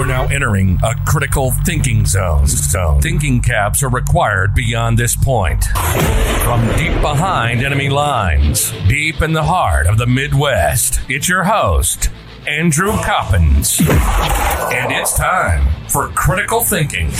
You are now entering a critical thinking zone. zone. Thinking caps are required beyond this point. From deep behind enemy lines, deep in the heart of the Midwest, it's your host, Andrew Coppins. And it's time for critical thinking.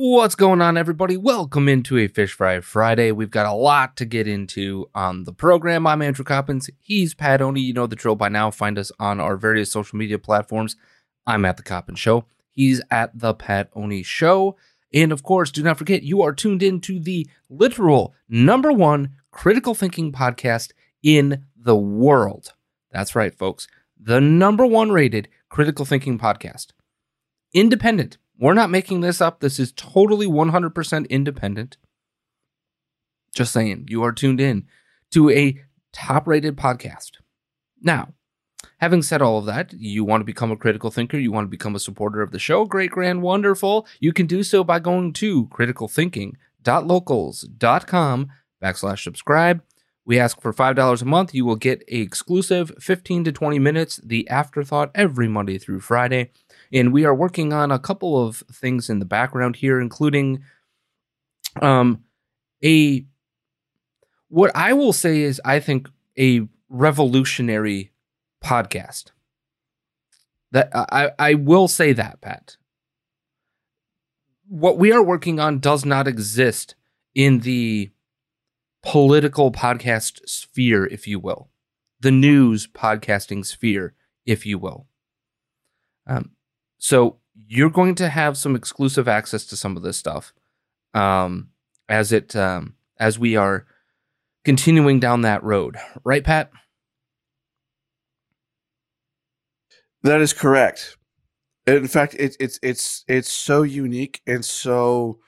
What's going on, everybody? Welcome into a Fish Fry Friday. We've got a lot to get into on the program. I'm Andrew Coppins. He's Pat Oney. You know the drill by now. Find us on our various social media platforms. I'm at The Coppins Show. He's at The Pat Oney Show. And of course, do not forget, you are tuned in to the literal number one critical thinking podcast in the world. That's right, folks. The number one rated critical thinking podcast. Independent we're not making this up. This is totally 100% independent. Just saying, you are tuned in to a top rated podcast. Now, having said all of that, you want to become a critical thinker, you want to become a supporter of the show, great, grand, wonderful. You can do so by going to criticalthinking.locals.com backslash subscribe. We ask for $5 a month. You will get a exclusive 15 to 20 minutes, the afterthought, every Monday through Friday. And we are working on a couple of things in the background here, including um, a what I will say is I think a revolutionary podcast. That I, I will say that, Pat. What we are working on does not exist in the political podcast sphere, if you will, the news podcasting sphere, if you will. Um, so you're going to have some exclusive access to some of this stuff um, as it um, as we are continuing down that road, right, Pat? That is correct. In fact, it's it's it's it's so unique and so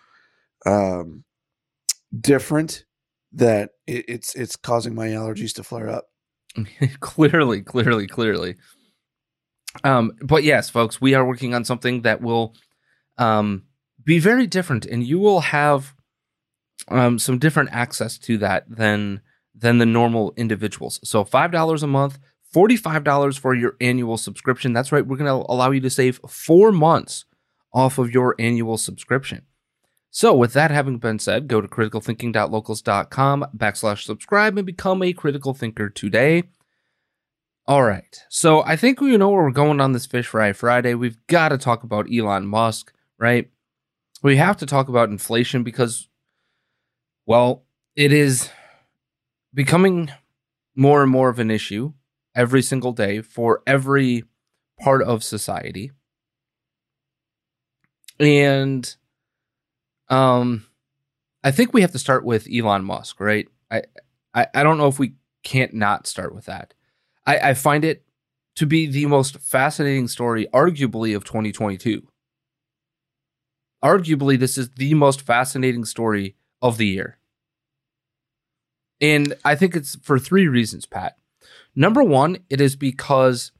um, different that it, it's it's causing my allergies to flare up. clearly, clearly, clearly. Um, but yes, folks, we are working on something that will um, be very different, and you will have um, some different access to that than than the normal individuals. So five dollars a month, forty five dollars for your annual subscription. That's right, we're going to allow you to save four months off of your annual subscription. So, with that having been said, go to criticalthinking.locals.com backslash subscribe and become a critical thinker today. All right. So I think we know where we're going on this Fish Fry Friday. We've got to talk about Elon Musk, right? We have to talk about inflation because, well, it is becoming more and more of an issue every single day for every part of society. And um I think we have to start with Elon Musk, right? I I, I don't know if we can't not start with that. I, I find it to be the most fascinating story, arguably, of 2022. Arguably, this is the most fascinating story of the year. And I think it's for three reasons, Pat. Number one, it is because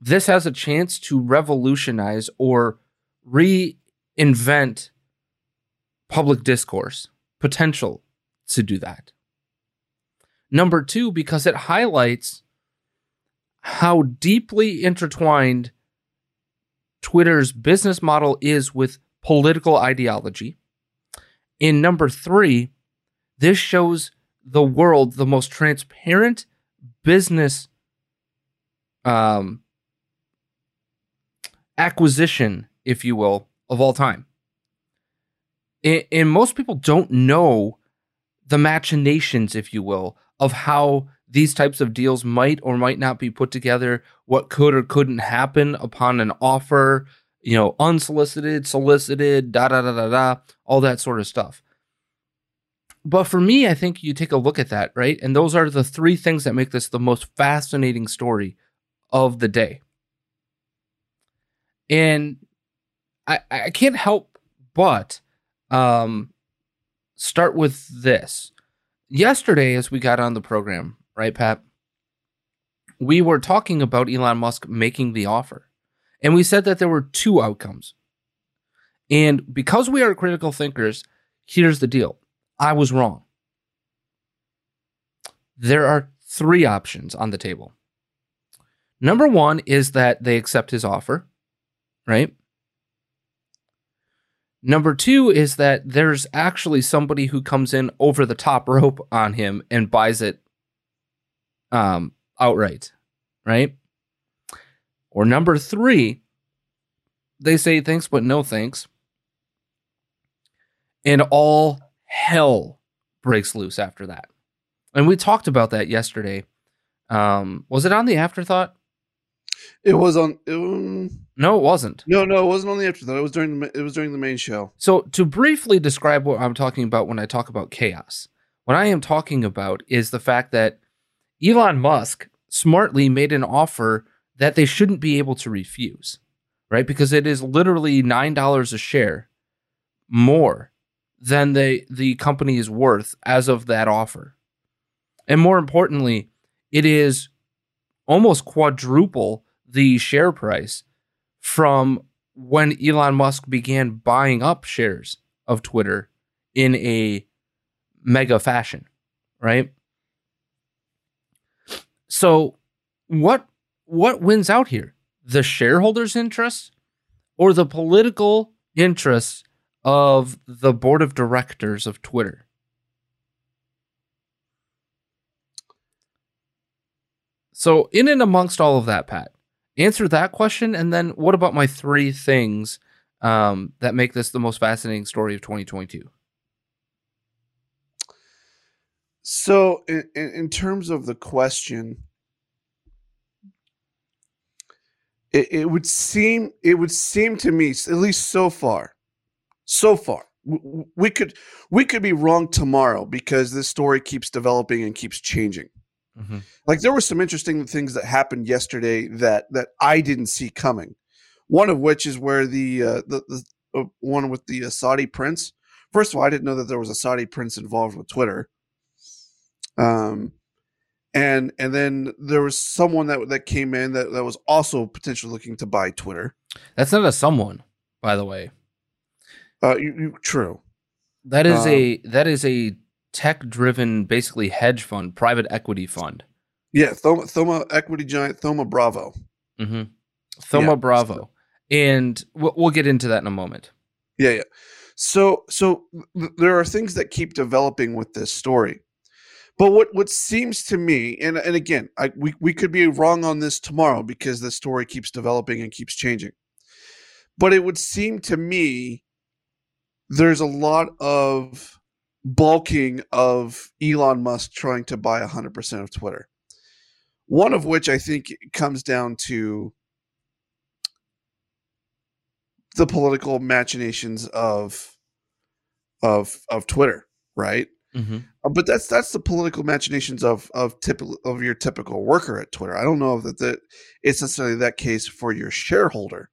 this has a chance to revolutionize or reinvent public discourse, potential to do that. Number two, because it highlights how deeply intertwined Twitter's business model is with political ideology. In number three, this shows the world the most transparent business um, acquisition, if you will, of all time. And, and most people don't know the machinations, if you will, of how these types of deals might or might not be put together, what could or couldn't happen upon an offer, you know, unsolicited, solicited, da da da da da, all that sort of stuff. But for me, I think you take a look at that, right? And those are the three things that make this the most fascinating story of the day. And I, I can't help but um, start with this. Yesterday, as we got on the program, right, Pat? We were talking about Elon Musk making the offer. And we said that there were two outcomes. And because we are critical thinkers, here's the deal I was wrong. There are three options on the table. Number one is that they accept his offer, right? Number two is that there's actually somebody who comes in over the top rope on him and buys it um, outright, right? Or number three, they say thanks, but no thanks. And all hell breaks loose after that. And we talked about that yesterday. Um, was it on the afterthought? It was on. It, um, no, it wasn't. No, no, it wasn't on the afterthought. It was during the. It was during the main show. So to briefly describe what I'm talking about when I talk about chaos, what I am talking about is the fact that Elon Musk smartly made an offer that they shouldn't be able to refuse, right? Because it is literally nine dollars a share more than the the company is worth as of that offer. And more importantly, it is almost quadruple the share price from when Elon Musk began buying up shares of Twitter in a mega fashion, right? So what what wins out here? The shareholders' interests or the political interests of the board of directors of Twitter? So, in and amongst all of that, Pat, answer that question. And then what about my three things um, that make this the most fascinating story of 2022? So, in, in terms of the question, it, it would seem it would seem to me, at least so far, so far, we could we could be wrong tomorrow because this story keeps developing and keeps changing. Mm-hmm. Like there were some interesting things that happened yesterday that that I didn't see coming. One of which is where the uh, the, the uh, one with the uh, Saudi prince. First of all, I didn't know that there was a Saudi prince involved with Twitter. Um, and and then there was someone that that came in that, that was also potentially looking to buy Twitter. That's not a someone, by the way. Uh, you, you, true. That is um, a that is a tech driven, basically hedge fund, private equity fund. Yeah, Thoma, Thoma equity giant Thoma Bravo. Mm-hmm. Thoma yeah, Bravo, and we'll, we'll get into that in a moment. Yeah, yeah. So, so th- there are things that keep developing with this story. But what what seems to me, and and again, I, we we could be wrong on this tomorrow because the story keeps developing and keeps changing. But it would seem to me there's a lot of bulking of Elon Musk trying to buy 100% of Twitter. One of which I think comes down to the political machinations of of of Twitter, right? Mm-hmm. Uh, but that's that's the political machinations of of typical of your typical worker at Twitter. I don't know if that, that it's necessarily that case for your shareholder.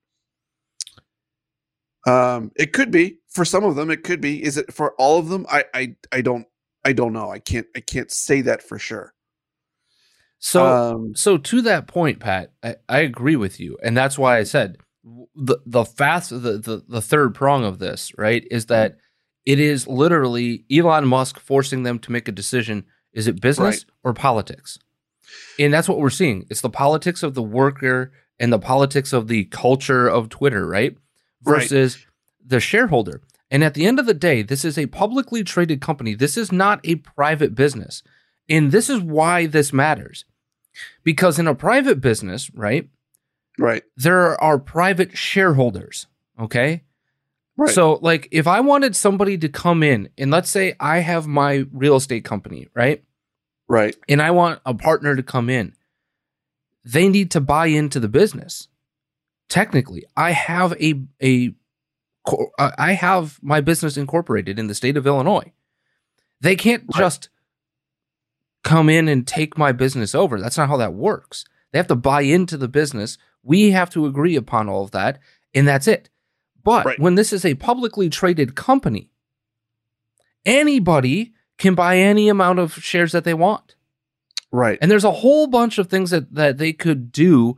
Um, it could be for some of them. It could be. Is it for all of them? I I I don't I don't know. I can't I can't say that for sure. So Um, so to that point, Pat, I, I agree with you, and that's why I said the the fast the, the the third prong of this right is that it is literally Elon Musk forcing them to make a decision: is it business Right. or politics? And that's what we're seeing. It's the politics of the worker and the politics of the culture of Twitter, right? Right. The shareholder. And at the end of the day, this is a publicly traded company. This is not a private business. And this is why this matters. Because in a private business, right, right. there are private shareholders. Okay. Right. So, like, if I wanted somebody to come in, and let's say I have my real estate company, right? Right. And I want a partner to come in, they need to buy into the business. Technically, I have a a I have my business incorporated in the state of Illinois. They can't Right. just come in and take my business over. That's not how that works. They have to buy into the business. We have to agree upon all of that, and that's it. But Right. when this is a publicly traded company, anybody can buy any amount of shares that they want. Right. And there's a whole bunch of things that, that they could do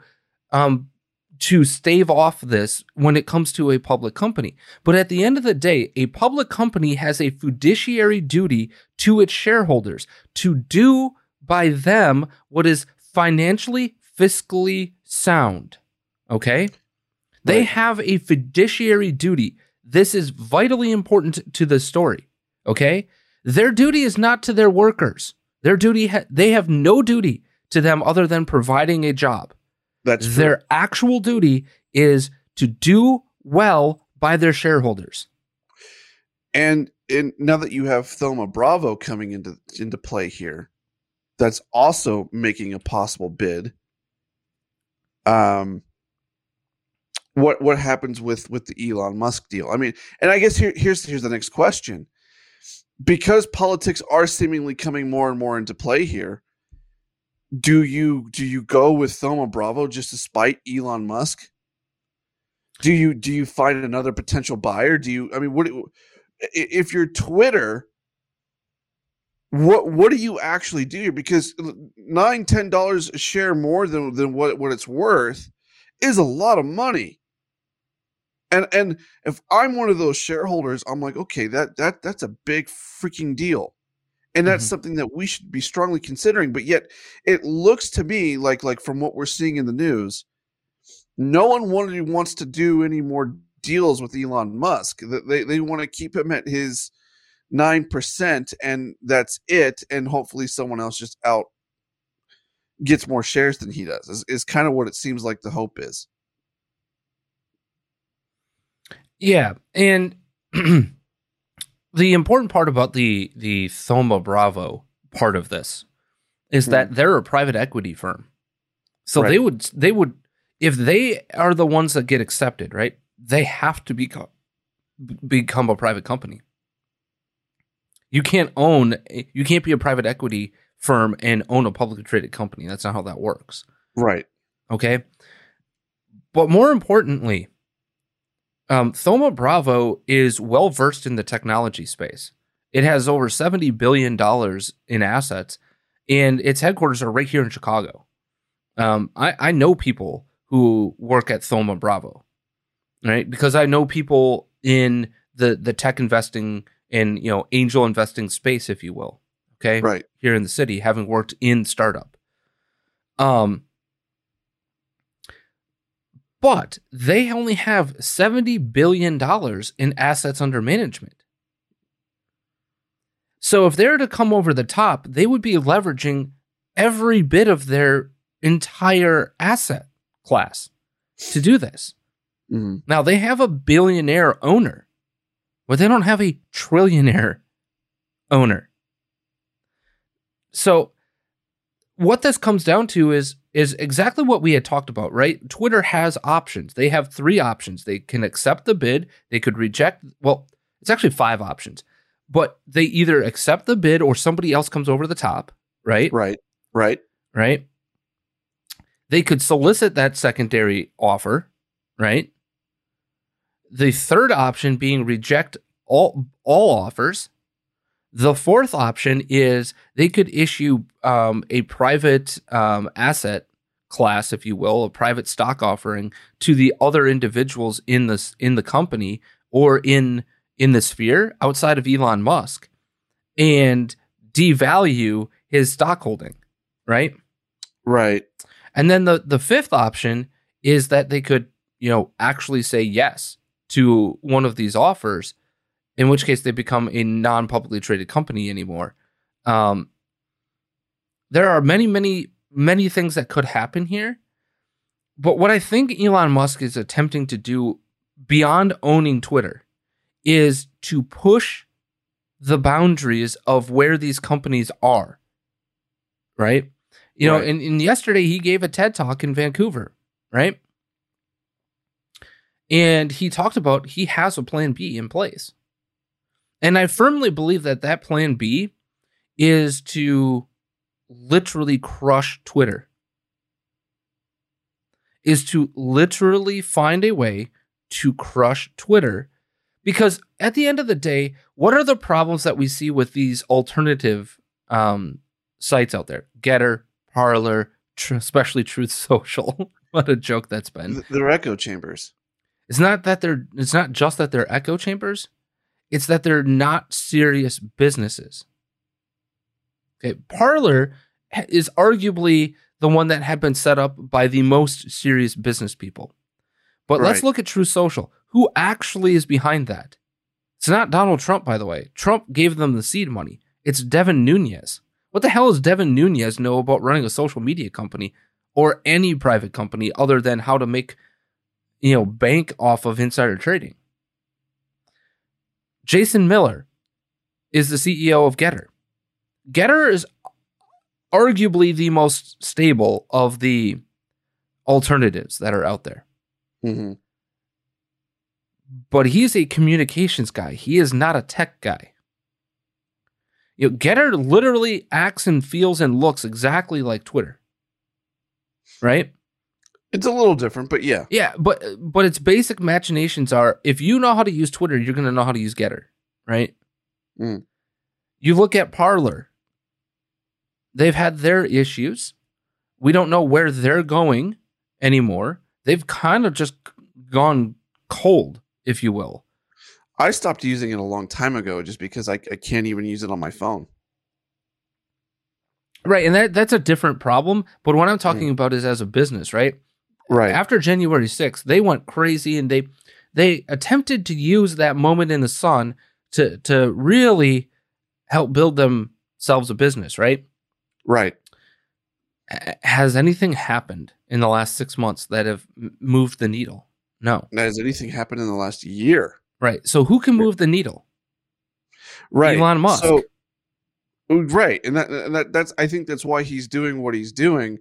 um, to stave off this when it comes to a public company. But at the end of the day, a public company has a fiduciary duty to its shareholders to do by them what is financially, fiscally sound. Okay? They have a fiduciary duty. This is vitally important to the story. Okay? Their duty is not to their workers. Their duty, ha- they have no duty to them other than providing a job. That's true. Their actual duty is to do well by their shareholders. And and now that you have Thoma Bravo coming into into play here, that's also making a possible bid. Um, what what happens with with the Elon Musk deal? I mean, and I guess here here's here's the next question. Because politics are seemingly coming more and more into play here, do you do you go with Thoma Bravo just to spite Elon Musk? Do you do you find another potential buyer? Do you I mean what if you're Twitter, what what do you actually do here? Because nine, ten dollars a share more than than what, what it's worth is a lot of money. And and if I'm one of those shareholders, I'm like, okay, that that that's a big freaking deal. And that's Mhm. something that we should be strongly considering. But yet it looks to me like like from what we're seeing in the news, no one wanted, wants to do any more deals with Elon Musk. They they want to keep him at his nine percent, and that's it. And hopefully, someone else just out gets more shares than he does. Is, is kind of what it seems like the hope is. Yeah, and the important part about the the Thoma Bravo part of this is that hmm. they're a private equity firm. So they would they would if they are the ones that get accepted, right? They have to become become a private company. You can't own you can't be a private equity firm and own a publicly traded company. That's not how that works. Right. Okay. But more importantly, um, Thoma Bravo is well versed in the technology space. It has over $70 billion in assets, and its headquarters are right here in Chicago. Um, I, I know people who work at Thoma Bravo, right? Because I know people in the, the tech investing and you know angel investing space, if you will. Okay Right. here in the city, having worked in startup. Um, but they only have seventy billion dollars in assets under management. So if they're to come over the top, they would be leveraging every bit of their entire asset class to do this. Mhm. Now they have a billionaire owner, but they don't have a trillionaire owner. So what this comes down to is is exactly what we had talked about, right? Twitter has options. They have three options. They can accept the bid, they could reject well, it's actually five options. But they either accept the bid or somebody else comes over the top, right? Right. Right. right? They could solicit that secondary offer, right? The third option being reject all all offers. The fourth option is they could issue um, a private um, asset class, if you will, a private stock offering to the other individuals in this in the company or in in the sphere outside of Elon Musk, and devalue his stock holding, right? Right. And then the the fifth option is that they could, you know, actually say yes to one of these offers, in which case they become a non-publicly traded company anymore. Um, there are many, many, many things that could happen here. But what I think Elon Musk is attempting to do beyond owning Twitter is to push the boundaries of where these companies are. Right? You know, Right. and, and yesterday he gave a TED talk in Vancouver, right? And he talked about he has a plan B in place. And I firmly believe that that plan B is to literally crush Twitter. Is to literally find a way to crush Twitter because at the end of the day, what are the problems that we see with these alternative um, sites out there? GETTR, Parler, tr- especially Truth Social. what a joke that's been. Th- They're echo chambers. It's not that they're. It's not just that they're echo chambers. It's that they're not serious businesses. Okay, Parler ha- is arguably the one that had been set up by the most serious business people. But let's look at Truth Social. Who actually is behind that? It's not Donald Trump, by the way. Trump gave them the seed money. It's Devin Nunes. What the hell does Devin Nunes know about running a social media company or any private company other than how to make, you know, bank off of insider trading? Jason Miller is the CEO of GETTR. GETTR is arguably the most stable of the alternatives that are out there. hmm but he's a communications guy. He is not a tech guy. You know, GETTR literally acts and feels and looks exactly like Twitter. Right? It's a little different, but yeah. Yeah, but but its basic machinations are if you know how to use Twitter, you're going to know how to use GETTR, right? Mm. You look at Parler. They've had their issues. We don't know where they're going anymore. They've kind of just gone cold, if you will. I stopped using it a long time ago just because I, I can't even use it on my phone. Right, and that that's a different problem. But what I'm talking about is as a business, right? Right. After January 6th, they went crazy and they they attempted to use that moment in the sun to to really help build themselves a business, right? right. Has anything happened in the last 6 months that have moved the needle? No. Has anything happened in the last year? Right. So who can move the needle? Right. Elon Musk. So, right, and that, and that that's I think that's why he's doing what he's doing.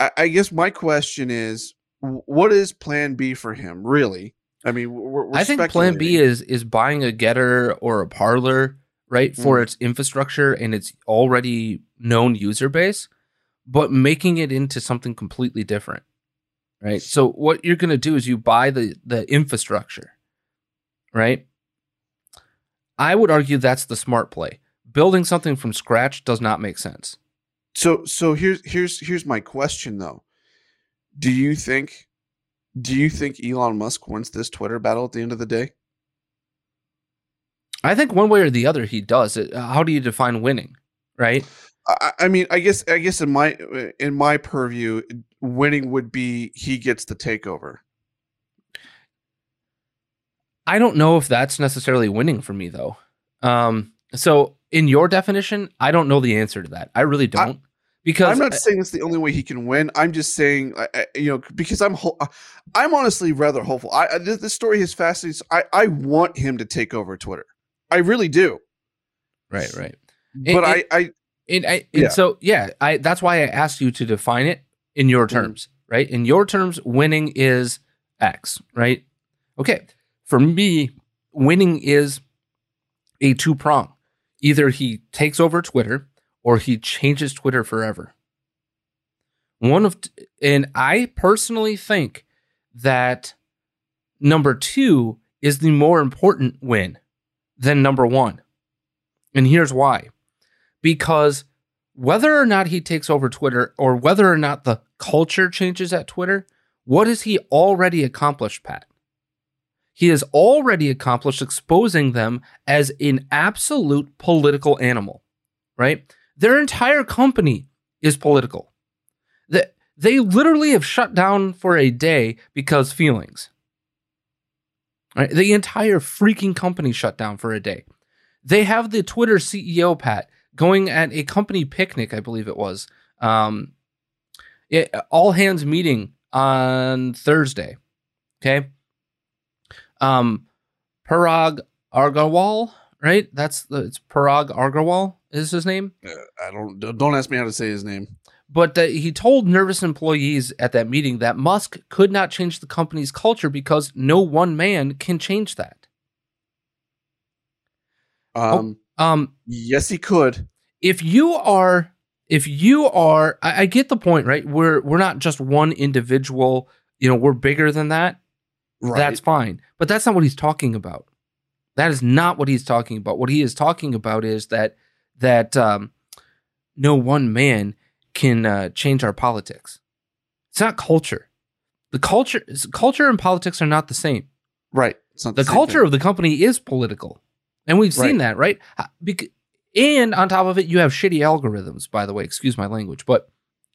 I, I guess my question is, what is Plan B for him? Really? I mean, we're, we're I think plan B is is buying a GETTR or a Parler, right, for Mm. its infrastructure and its already known user base, but making it into something completely different. Right? So what you're going to do is you buy the the infrastructure. Right? I would argue that's the smart play. Building something from scratch does not make sense. So so here's here's here's my question though. Do you think do you think Elon Musk wins this Twitter battle at the end of the day? I think one way or the other he does it. How do you define winning? Right? I, I mean, I guess I guess in my in my purview, winning would be he gets the takeover. I don't know if that's necessarily winning for me though. Um, so in your definition, I don't know the answer to that. I really don't because I'm not saying it's the only way he can win. I'm just saying, I, I- you know, because I'm ho- uh, I'm honestly rather hopeful. I, I this, this story has fascinated. I I want him to take over Twitter. I really do. right, right. But I I And, I, and Yeah. so yeah, I that's why I asked you to define it in your mm-hmm. terms, right? In your terms, winning is X, right? Okay. For me, winning is a two prong. Either he takes over Twitter or he changes Twitter forever. One of and I personally think that number 2 is the more important win than number 1. And here's why. Because whether or not he takes over Twitter or whether or not the culture changes at Twitter, what has he already accomplished, Pat? He has already accomplished exposing them as an absolute political animal, right? Their entire company is political. That they literally have shut down for a day because feelings. Right? The entire freaking company shut down for a day. They have the Twitter CEO Pat going at a company picnic, I believe it was, um, it, all hands meeting on Thursday. Okay, um, Parag Agrawal, right? That's the it's Parag Agrawal is his name. Uh, I don't don't ask me how to say his name. But uh, he told nervous employees at that meeting that Musk could not change the company's culture because no one man can change that. Um, oh, um, yes, he could. If you are, if you are, I, I get the point, right? We're we're not just one individual. You know, we're bigger than that. Right. That's fine. But that's not what he's talking about. That is not what he's talking about. What he is talking about is that that um, no one man can uh, change our politics. It's not culture. The culture, culture and politics are not the same. Right. the, the culture thing. of the company is political, and we've seen right. that, right? And on top of it, you have shitty algorithms. By the way, excuse my language, but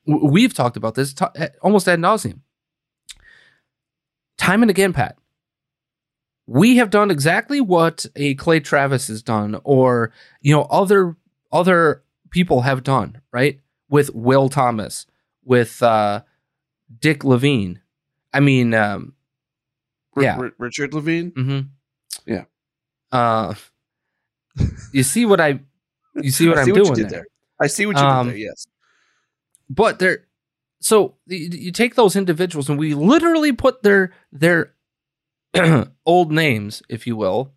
we've talked about this almost ad nauseum time and again, Pat, we have done exactly what a Clay Travis has done, or you know, other other people have done, right? With Will Thomas, with uh, Dick Levine. I mean, um, yeah, R- Richard Levine. Mm-hmm. Yeah. Uh, you see what I, you see what I'm doing there. there. I see what you um, did there. Yes. But there, so you take those individuals and we literally put their their old names, if you will,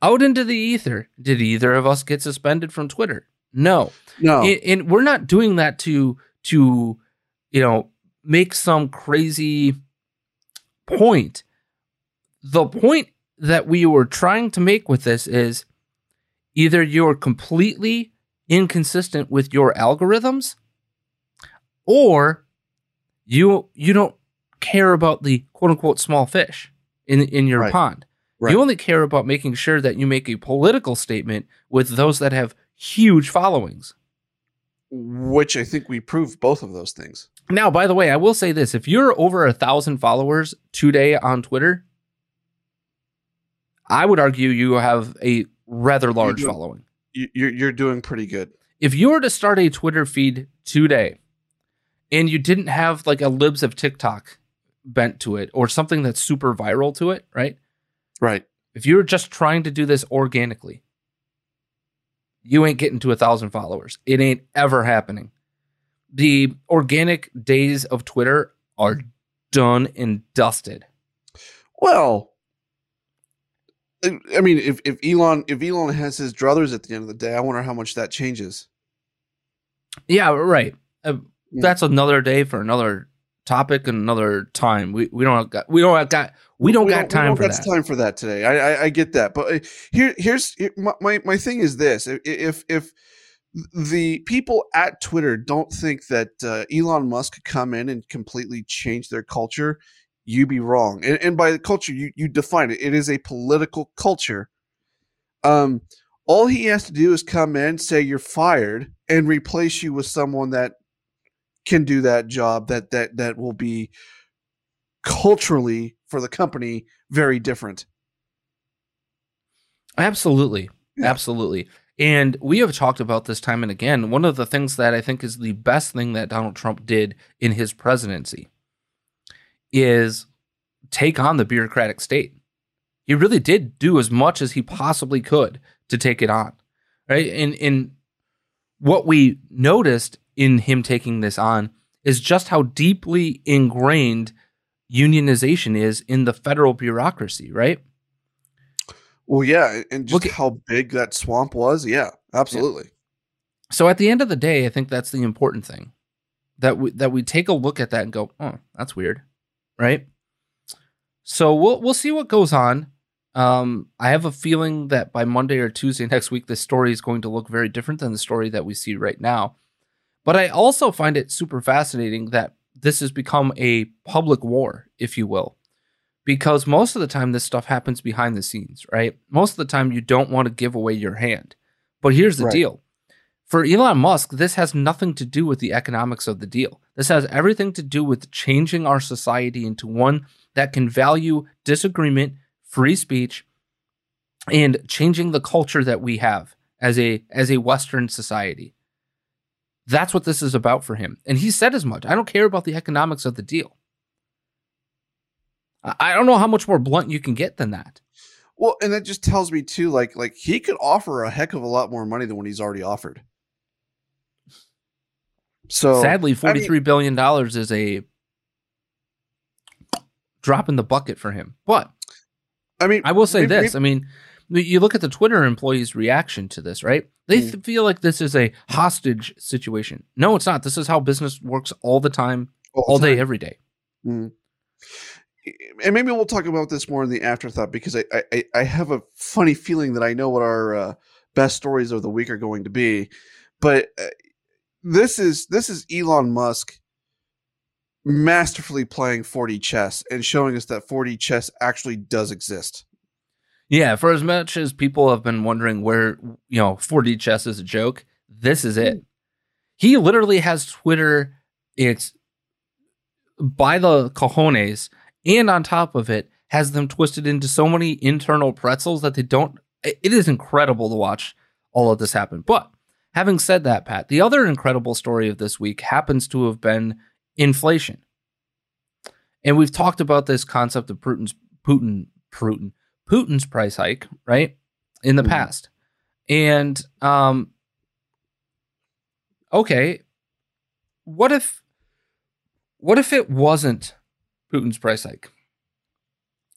out into the ether. Did either of us get suspended from Twitter? No, no, and, and we're not doing that to to you know make some crazy point. The point that we were trying to make with this is either you're completely inconsistent with your algorithms or you you don't care about the quote unquote small fish in in your right. pond. Right. You only care about making sure that you make a political statement with those that have huge followings. Which I think we proved both of those things. Now, by the way, I will say this: if you're over a thousand followers today on Twitter, I would argue you have a rather large you're doing, following. You're you're doing pretty good. If you were to start a Twitter feed today and you didn't have like a libs of TikTok bent to it or something that's super viral to it, right? Right. If you were just trying to do this organically, you ain't getting to a thousand followers. It ain't ever happening. The organic days of Twitter are done and dusted. Well, I mean, if, if Elon if Elon has his druthers at the end of the day, I wonder how much that changes. Yeah, right. Uh, that's another day for another topic and another time. We we don't got we don't got we don't we got don't, time for that. Time for that today. I, I, I get that, but uh, here here's my, my my thing is this: if if the people at Twitter don't think that uh, Elon Musk could come in and completely change their culture, you be wrong. And, and by the culture, you you define it. It is a political culture. Um, all he has to do is come in, say you're fired, and replace you with someone that can do that job that that that will be culturally for the company very different. Absolutely. Yeah. Absolutely. And we have talked about this time and again. One of the things that I think is the best thing that Donald Trump did in his presidency is take on the bureaucratic state. He really did do as much as he possibly could to take it on. Right? And and what we noticed in him taking this on is just how deeply ingrained unionization is in the federal bureaucracy, right? Well, yeah, and just Look, how big that swamp was. Yeah, absolutely. Yeah. So at the end of the day, I think that's the important thing that we that we take a look at that and go, "Oh, that's weird," right? So we'll we'll see what goes on. Um, I have a feeling that by Monday or Tuesday next week, this story is going to look very different than the story that we see right now. But I also find it super fascinating that this has become a public war, if you will, because most of the time this stuff happens behind the scenes, right? Most of the time you don't want to give away your hand. But here's the Right. deal for Elon Musk, this has nothing to do with the economics of the deal. This has everything to do with changing our society into one that can value disagreement, free speech, and changing the culture that we have as a as a Western society. That's what this is about for him. And he said as much. I don't care about the economics of the deal. I don't know how much more blunt you can get than that. Well, and that just tells me too, like like he could offer a heck of a lot more money than what he's already offered. So Sadly, I mean- billion dollars is a drop in the bucket for him. But I mean, I will say maybe- this: I mean, you look at the Twitter employees' reaction to this, right? They Mm. th- feel like this is a hostage situation. No, it's not. This is how business works all the time, all all day, time. every day. Mm. And maybe we'll talk about this more in the afterthought because I I, I have a funny feeling that I know what our uh, best stories of the week are going to be, but uh, this is this is Elon Musk masterfully playing 4D chess and showing us that 4D chess actually does exist. Yeah, for as much as people have been wondering where, you know, 4D chess is a joke, this is it. Hmm. He literally has Twitter, it's by the cojones, and on top of it, has them twisted into so many internal pretzels that they don't. it- It is incredible to watch all of this happen. But having said that, Pat, the other incredible story of this week happens to have been inflation. And we've talked about this concept of Putin's Putin Putin Putin's price hike, right? In the Mhm. past. And um okay, what if what if it wasn't Putin's price hike?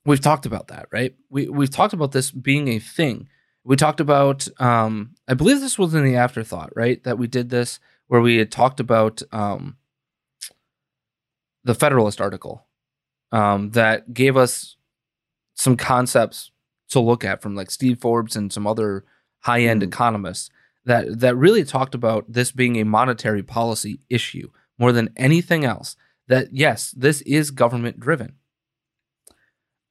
We've talked about that, right? We we've talked about this being a thing. We talked about um I believe this was in the afterthought, right? That we did this where we had talked about um the Federalist article um, that gave us some concepts to look at from like Steve Forbes and some other high end Mhm. economists that that really talked about this being a monetary policy issue more than anything else. That yes, this is government driven.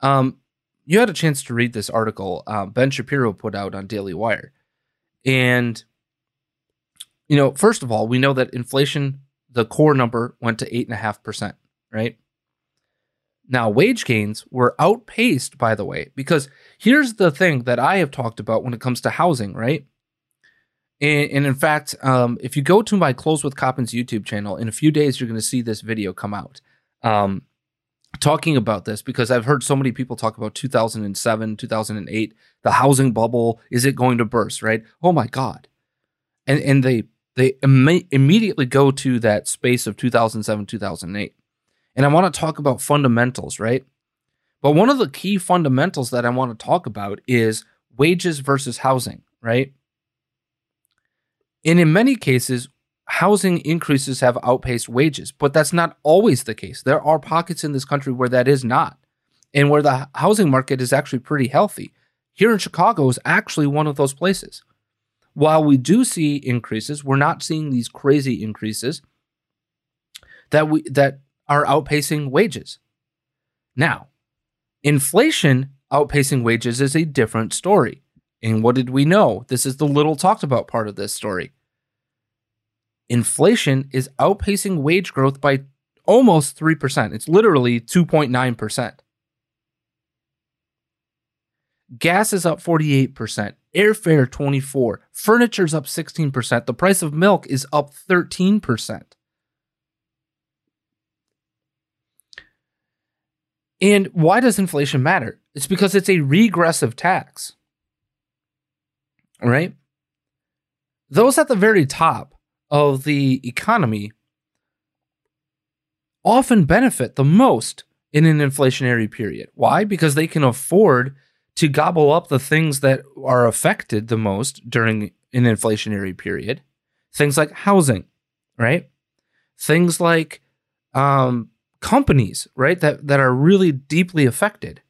Um, you had a chance to read this article uh, Ben Shapiro put out on Daily Wire, and you know, first of all, we know that inflation, the core number went to eight and a half percent, right? Now, wage gains were outpaced, by the way, because here's the thing that I have talked about when it comes to housing, right? And, and in fact, um, if you go to my Close with Coppins YouTube channel, in a few days, you're going to see this video come out um, talking about this because I've heard so many people talk about 2007, 2008, the housing bubble. Is it going to burst, right? Oh my God. And, and they, they imme- immediately go to that space of 2007, 2008 and I want to talk about fundamentals, right? But one of the key fundamentals that I want to talk about is wages versus housing, right? And in many cases, housing increases have outpaced wages, but that's not always the case. There are pockets in this country where that is not, and where the housing market is actually pretty healthy. Here in Chicago is actually one of those places. While we do see increases, we're not seeing these crazy increases that we that are outpacing wages. Now, inflation outpacing wages is a different story. And what did we know? This is the little talked about part of this story. Inflation is outpacing wage growth by almost 3%. It's literally 2.9%. Gas is up 48%, airfare 24, furniture's up 16%, the price of milk is up 13%. And why does inflation matter? It's because it's a regressive tax. Right? Those at the very top of the economy often benefit the most in an inflationary period. Why? Because they can afford to gobble up the things that are affected the most during an inflationary period. Things like housing, right? Things like um, companies, right, that, that are really deeply affected.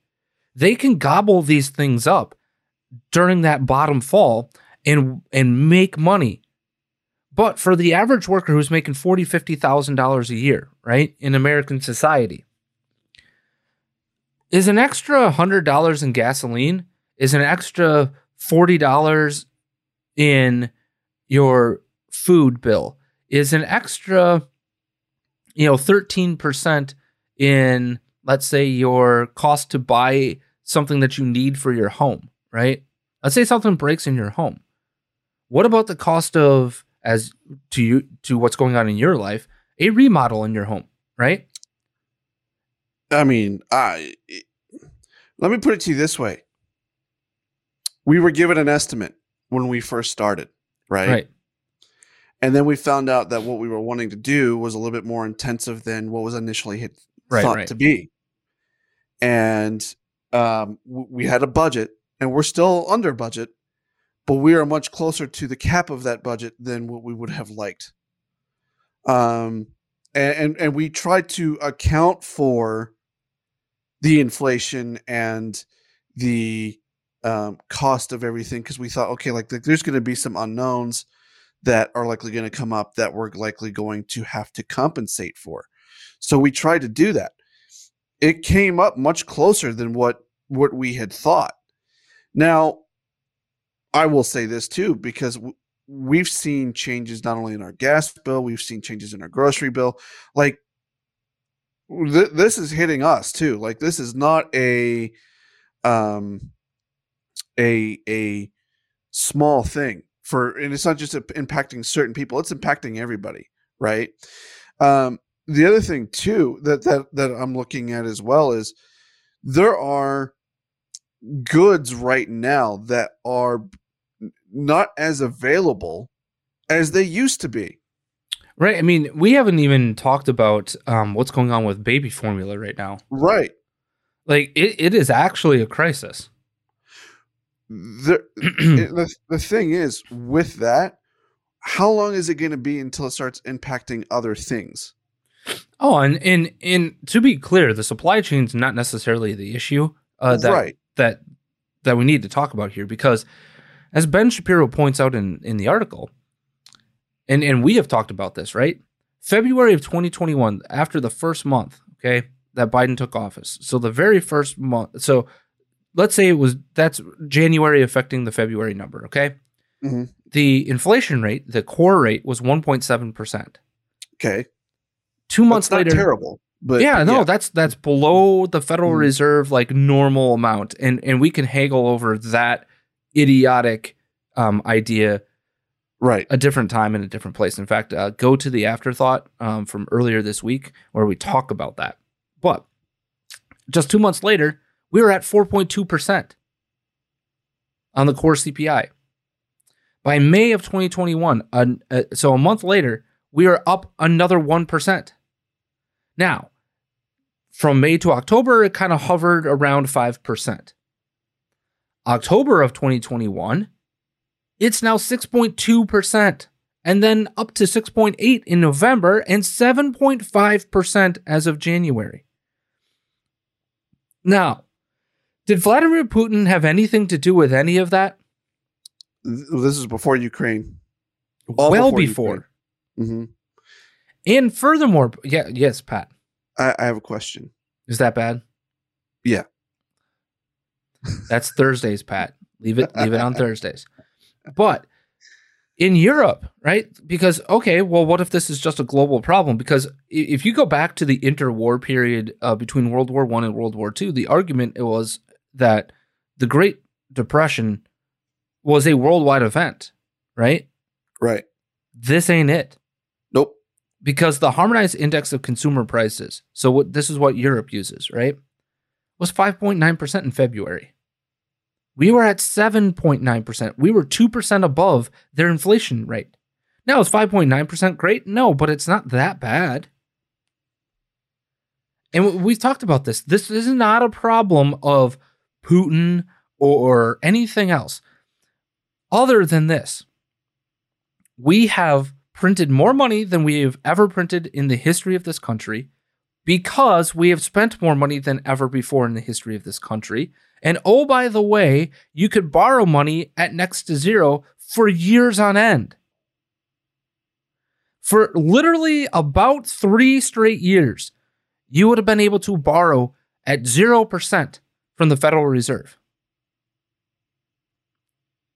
they can gobble these things up during that bottom fall and and make money. But for the average worker who's making forty, fifty thousand dollars a year, right, in American society, is an extra hundred dollars in gasoline, is an extra forty dollars in your food bill, is an extra, you know, thirteen percent in let's say your cost to buy something that you need for your home, right? Let's say something breaks in your home. What about the cost of as to you to what's going on in your life, a remodel in your home, right? I mean, I let me put it to you this way. We were given an estimate when we first started, right? Right. And then we found out that what we were wanting to do was a little bit more intensive than what was initially Right, thought right. to be. And um, we had a budget, and we're still under budget, but we are much closer to the cap of that budget than what we would have liked. Um, and and, and we tried to account for the inflation and the um, cost of everything because we thought, okay, like, like there's going to be some unknowns that are likely going to come up that we're likely going to have to compensate for. So we tried to do that. It came up much closer than what what we had thought. Now, I will say this too because we've seen changes not only in our gas bill, we've seen changes in our grocery bill. Like th- this is hitting us too. Like this is not a um a a small thing for and it's not just impacting certain people it's impacting everybody right um the other thing too that that that i'm looking at as well is there are goods right now that are not as available as they used to be Right. I mean, we haven't even talked about um, what's going on with baby formula right now. right Like, it, it is actually a crisis. The, the the thing is with that how long is it going to be until it starts impacting other things Oh, and and and to be clear, the supply chain's not necessarily the issue uh, that Right. that that we need to talk about here because, as Ben Shapiro points out in in the article, and and we have talked about this, right? February of 2021, after the first month, okay, that Biden took office. So the very first month, so let's say it was that's January affecting the February number, okay? Mhm. The inflation rate, the core rate was 1.7 percent. okay Two months That's not later, terrible but yeah, no, that's that's below the Federal Mhm. Reserve like normal amount, and and we can haggle over that idiotic um, idea right a different time in a different place. In fact, uh, go to the afterthought um, from earlier this week where we talk about that. But just two months later, we were at four point two percent on the core CPI. By May of 2021, uh, uh, so a month later, we are up another 1%. Now, from May to October, it kind of hovered around 5%. October of 2021, it's now 6.2%, and then up to 6.8 in November and 7.5% as of January. Now, did Vladimir Putin have anything to do with any of that? This is before ukraine All well before before. hmm And furthermore, yeah, yes, Pat. I, I have a question Is that bad? Yeah. That's Thursdays, Pat. Leave it leave it on Thursdays. But in Europe, right? Because okay, well, what if this is just a global problem? Because if you go back to the interwar period uh, between World War One and World War Two, the argument was that the Great Depression was a worldwide event, right? right. This ain't it. nope. Because the harmonized index of consumer prices so what this is what europe uses right was 5.9% in february. We were at 7.9% we were 2% above their inflation rate. Now is 5.9% great? No but it's not that bad. And we- we've talked about this. This is not a problem of putin or anything else other than this we have printed more money than we have ever printed in the history of this country. because we have spent more money than ever before in the history of this country. And oh, by the way, you could borrow money at next to zero for years on end. For literally about three straight years, you would have been able to borrow at 0% from the Federal Reserve.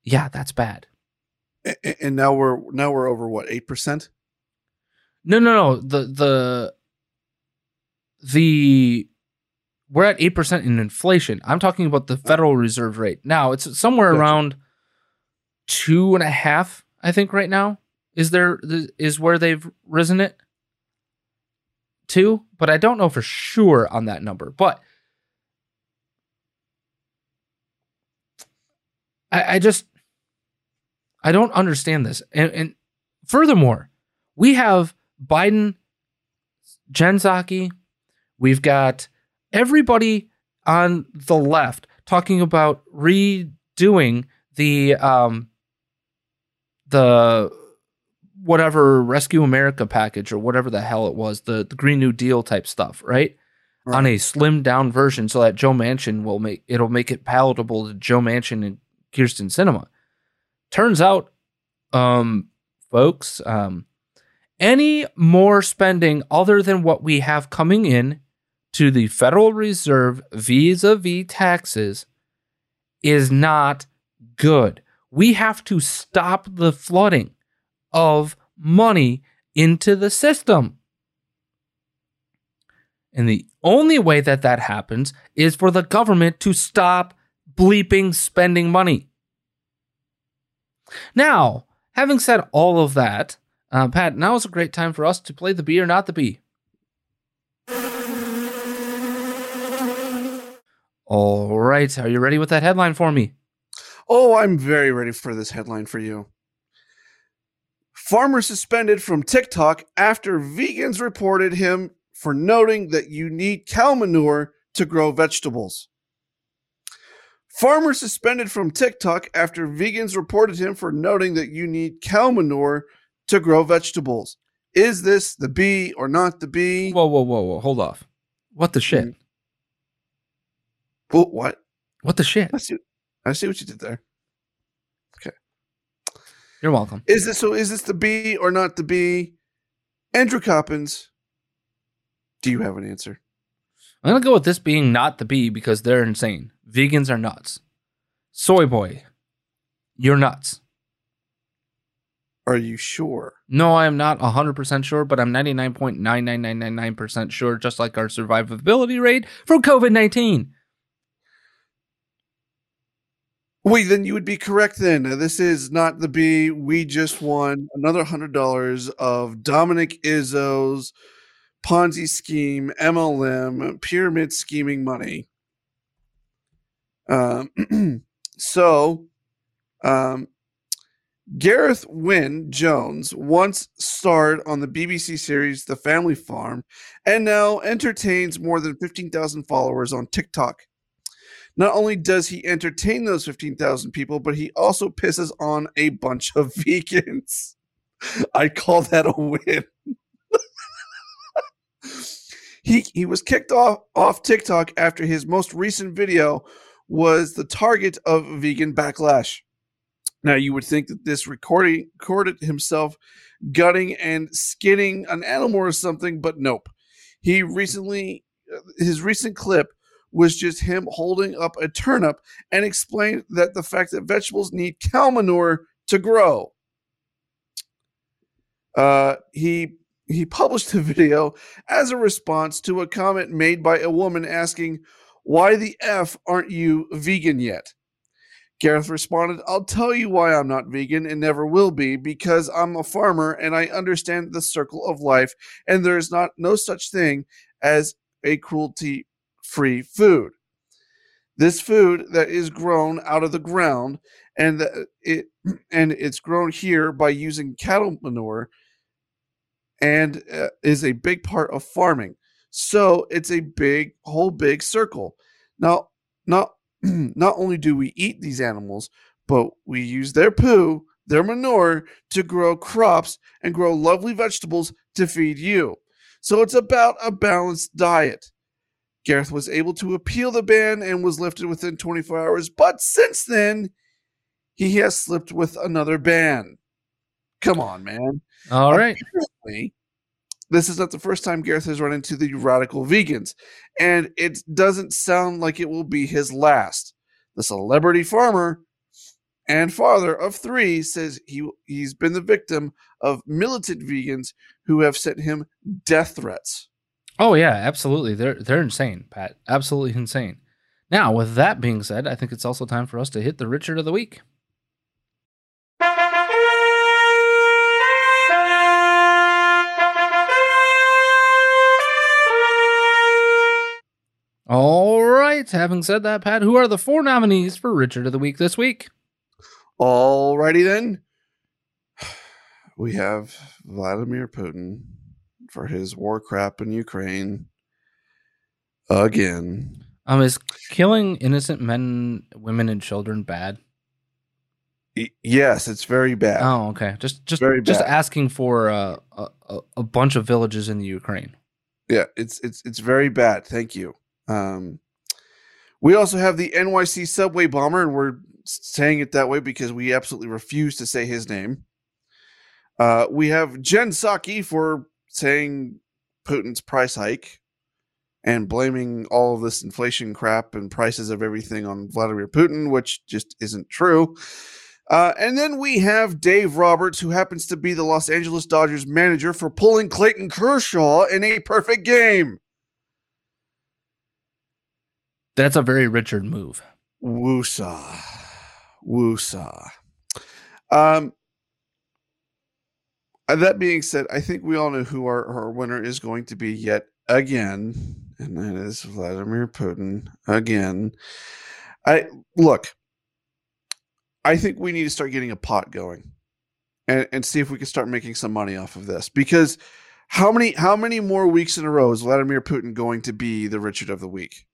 Yeah, that's bad. And now we're now we're over what eight percent? No, no, no. The the the we're at eight percent in inflation. I'm talking about the oh. Federal Reserve rate. Now it's somewhere Gotcha. around two and a half. I think right now is there is where they've risen it to, but I don't know for sure on that number. But I, I just I don't understand this. And, and furthermore, we have Biden, Jen Psaki, we've got everybody on the left talking about redoing the um the whatever Rescue America package or whatever the hell it was, the, the Green New Deal type stuff, right? On a slimmed down version so that Joe Manchin will make it'll make it palatable to Joe Manchin and Kyrsten Sinema. Turns out, um, folks, um, any more spending other than what we have coming in to the Federal Reserve vis-a-vis taxes is not good. We have to stop the flooding of money into the system. And the only way that that happens is for the government to stop bleeping spending money. Now, having said all of that, uh, Pat, now is a great time for us to play the bee or not the bee. All right, are you ready with that headline for me? Oh, I'm very ready for this headline for you. Farmer suspended from TikTok after vegans reported him for noting that you need cow manure to grow vegetables. Farmer suspended from TikTok after vegans reported him for noting that you need cow manure to grow vegetables. Is this the bee or not the bee? Whoa, whoa, whoa, whoa, hold off. What the shit? Well, what? What the shit? I see. I see what you did there. Okay. You're welcome. Is this so? Is this the bee or not the bee? Andrew Coppins, do you have an answer? I'm gonna go with this being not the bee because they're insane. Vegans are nuts. Soy boy, you're nuts. Are you sure? No, I am not 100% sure, but I'm 99.99999% sure, just like our survivability rate from COVID 19. Wait, then you would be correct. Then this is not the bee. We just won another hundred dollars of Dominic Izzo's Ponzi scheme, MLM, pyramid scheming money. Um, so, um, Gareth Wyn Jones once starred on the BBC series The Family Farm and now entertains more than 15,000 followers on TikTok. Not only does he entertain those 15,000 people, but he also pisses on a bunch of vegans. I call that a win. He he was kicked off off TikTok after his most recent video was the target of vegan backlash. Now you would think that this recording recorded himself gutting and skinning an animal or something, but nope. He recently his recent clip was just him holding up a turnip and explained that the fact that vegetables need cow manure to grow. Uh, he he published the video as a response to a comment made by a woman asking, "Why the f aren't you vegan yet?" Gareth responded, "I'll tell you why I'm not vegan and never will be because I'm a farmer and I understand the circle of life and there is not no such thing as a cruelty free food. This food that is grown out of the ground and it and it's grown here by using cattle manure and uh, is a big part of farming. So it's a big whole big circle. Now, not not only do we eat these animals, but we use their poo, their manure to grow crops and grow lovely vegetables to feed you. So it's about a balanced diet. Gareth was able to appeal the ban and was lifted within 24 hours, but since then, he has slipped with another ban. Come on, man. All right. Apparently, this is not the first time Gareth has run into the radical vegans, and it doesn't sound like it will be his last. The celebrity farmer and father of three says he he's been the victim of militant vegans who have sent him death threats. Oh yeah, absolutely. They're they're insane, Pat. Absolutely insane. Now, with that being said, I think it's also time for us to hit the Richard of the week. All right. Having said that, Pat, who are the four nominees for Richard of the Week this week? Alrighty then. We have Vladimir Putin for his war crap in Ukraine again. Um, is killing innocent men, women, and children bad? Yes, it's very bad. Oh, okay. Just just just asking for uh, a, a a bunch of villages in the Ukraine. Yeah, it's it's it's very bad. Thank you. Um, we also have the NYC subway bomber, and we're saying it that way because we absolutely refuse to say his name. Uh, we have Jen Psaki for saying Putin's price hike and blaming all of this inflation crap and prices of everything on Vladimir Putin, which just isn't true. Uh, and then we have Dave Roberts, who happens to be the Los Angeles Dodgers manager for pulling Clayton Kershaw in a perfect game. That's a very Richard move. Woosah. Woosah. Um, uh, that being said, I think we all know who our, our winner is going to be yet again, and that is Vladimir Putin again. I look, I think we need to start getting a pot going and, and see if we can start making some money off of this because how many how many more weeks in a row is Vladimir Putin going to be the Richard of the week?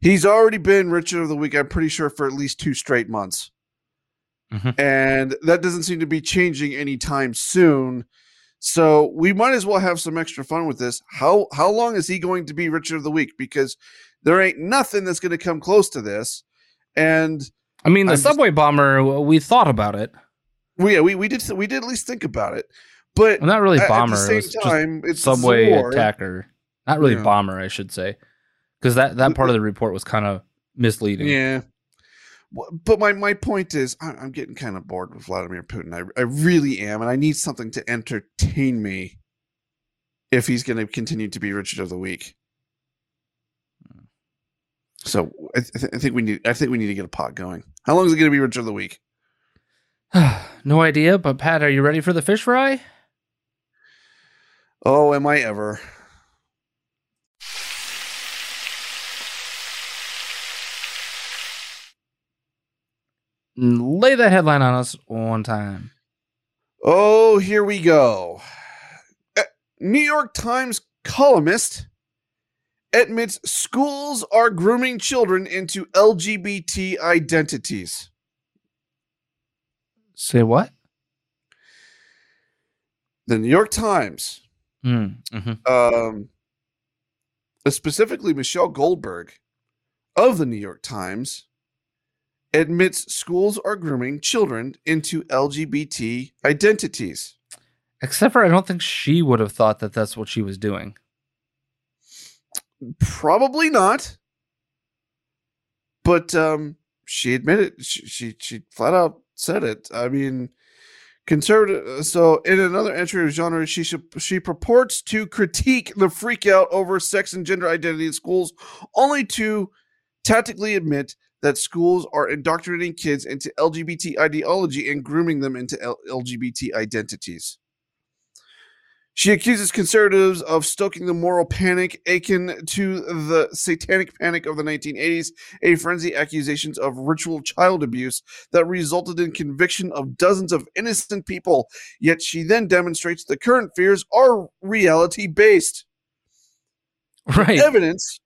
He's already been Richard of the Week, I'm pretty sure, for at least two straight months. Mhm. And that doesn't seem to be changing anytime soon. So we might as well have some extra fun with this. How how long is he going to be Richard of the Week? Because there ain't nothing that's going to come close to this. And I mean, the I'm just- subway bomber. We thought about it. we yeah, we, we did we did at least think about it. But Well, not really at- at the bomber. same time, it's subway attacker. Not really Yeah. bomber, I should say, because that that part of the report was kind of misleading. Yeah. But my, my point is, I- I'm getting kind of bored with Vladimir Putin. I, I really am, and I need something to entertain me if he's going to continue to be Richard of the Week. So I, th- I think we need I think we need to get a pot going. How long is it going to be Richard of the Week? no idea, but Pat, are you ready for the fish fry? Oh, am I ever? Lay that headline on us one time. Oh, here we go. New York Times columnist admits schools are grooming children into LGBT identities. Say what? The New York Times, Mm, mhm. um, specifically Michelle Goldberg of the New York Times, admits schools are grooming children into LGBT identities. Except for I don't think she would have thought that that's what she was doing. Probably not. But um, she admitted she, she she flat out said it. I mean, conservative. So in another entry of genre, she should, she purports to critique the freakout over sex and gender identity in schools, only to tactically admit that schools are indoctrinating kids into LGBT ideology and grooming them into L- LGBT identities. She accuses conservatives of stoking the moral panic akin to the satanic panic of the 1980s, a frenzy accusations of ritual child abuse that resulted in conviction of dozens of innocent people. Yet she then demonstrates the current fears are reality based. Right. Evidence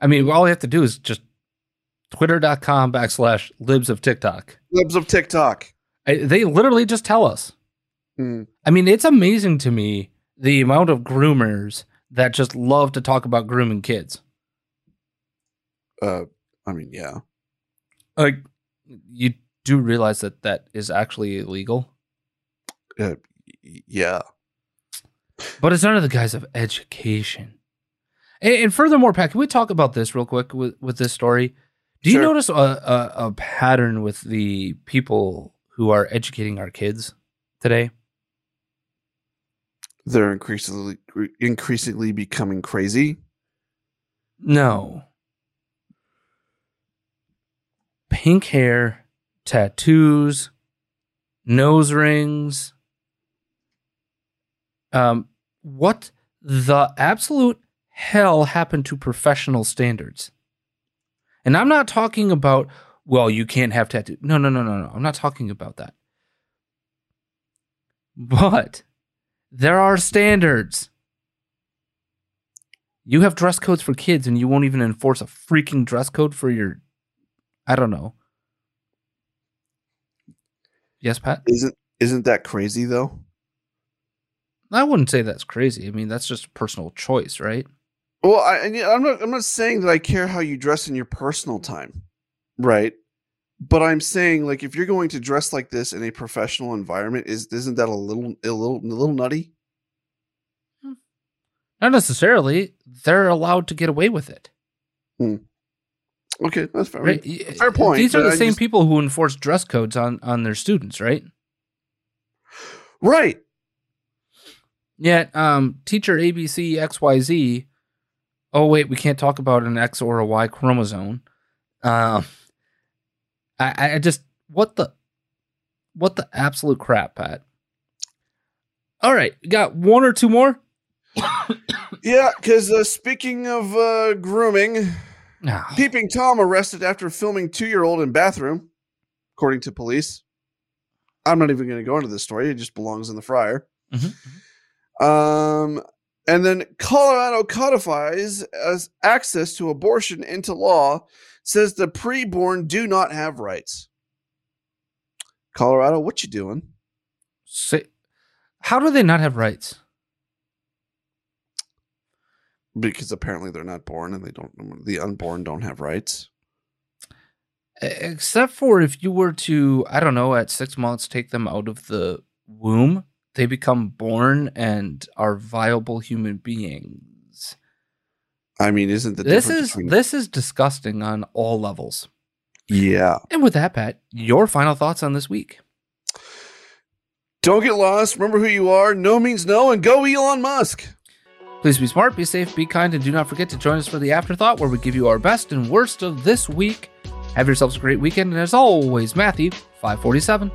I mean, all we have to do is just twitter.com backslash libs of TikTok. libs of TikTok. I, they literally just tell us. Hmm. I mean, it's amazing to me the amount of groomers that just love to talk about grooming kids. Uh, I mean, yeah. Like, you do realize that that is actually illegal, Uh, yeah. but it's under the guise of education. And, and furthermore, Pat, can we talk about this real quick with, with this story? Do you Sure. notice a, a, a pattern with the people who are educating our kids today? They're increasingly increasingly becoming crazy. No. Pink hair, tattoos, nose rings. Um, what the absolute hell happened to professional standards? And I'm not talking about, well, you can't have tattoos. No, no, no, no, no. I'm not talking about that. But there are standards. You have dress codes for kids and you won't even enforce a freaking dress code for your I don't know. Yes, Pat? Isn't isn't that crazy though? I wouldn't say that's crazy. I mean, that's just personal choice, right? Well, I, I'm not. I'm not saying that I care how you dress in your personal time, right? But I'm saying, like, if you're going to dress like this in a professional environment, is isn't that a little, a little, a little nutty? Not necessarily. They're allowed to get away with it. Okay, that's fair. Right? fair point, These are the I same just- people who enforce dress codes on on their students, right? Right. Yet, um, teacher ABC XYZ. Oh wait, we can't talk about an X or a Y chromosome. Um, I, I- I just what the, what the absolute crap, Pat. All right, got one or two more. Yeah, because uh, speaking of uh, grooming, Ah, peeping tom arrested after filming two-year-old in bathroom, according to police. I'm not even going to go into this story; it just belongs in the fryer. mhm. Um, and then Colorado codifies access to abortion into law, says the preborn do not have rights. Colorado, what you doing? Say, how do they not have rights? Because apparently they're not born, and they don't. The unborn don't have rights. Except for if you were to, I don't know, at six months take them out of the womb, they become born and are viable human beings. I mean, isn't the This difference is between this is disgusting on all levels. yeah? And with that, Pat, your final thoughts on this week? Don't get lost. Remember who you are. No means no, and go Elon Musk. Please be smart, be safe, be kind, and do not forget to join us for the afterthought where we give you our best and worst of this week. Have yourselves a great weekend, and as always, Matthew, 547.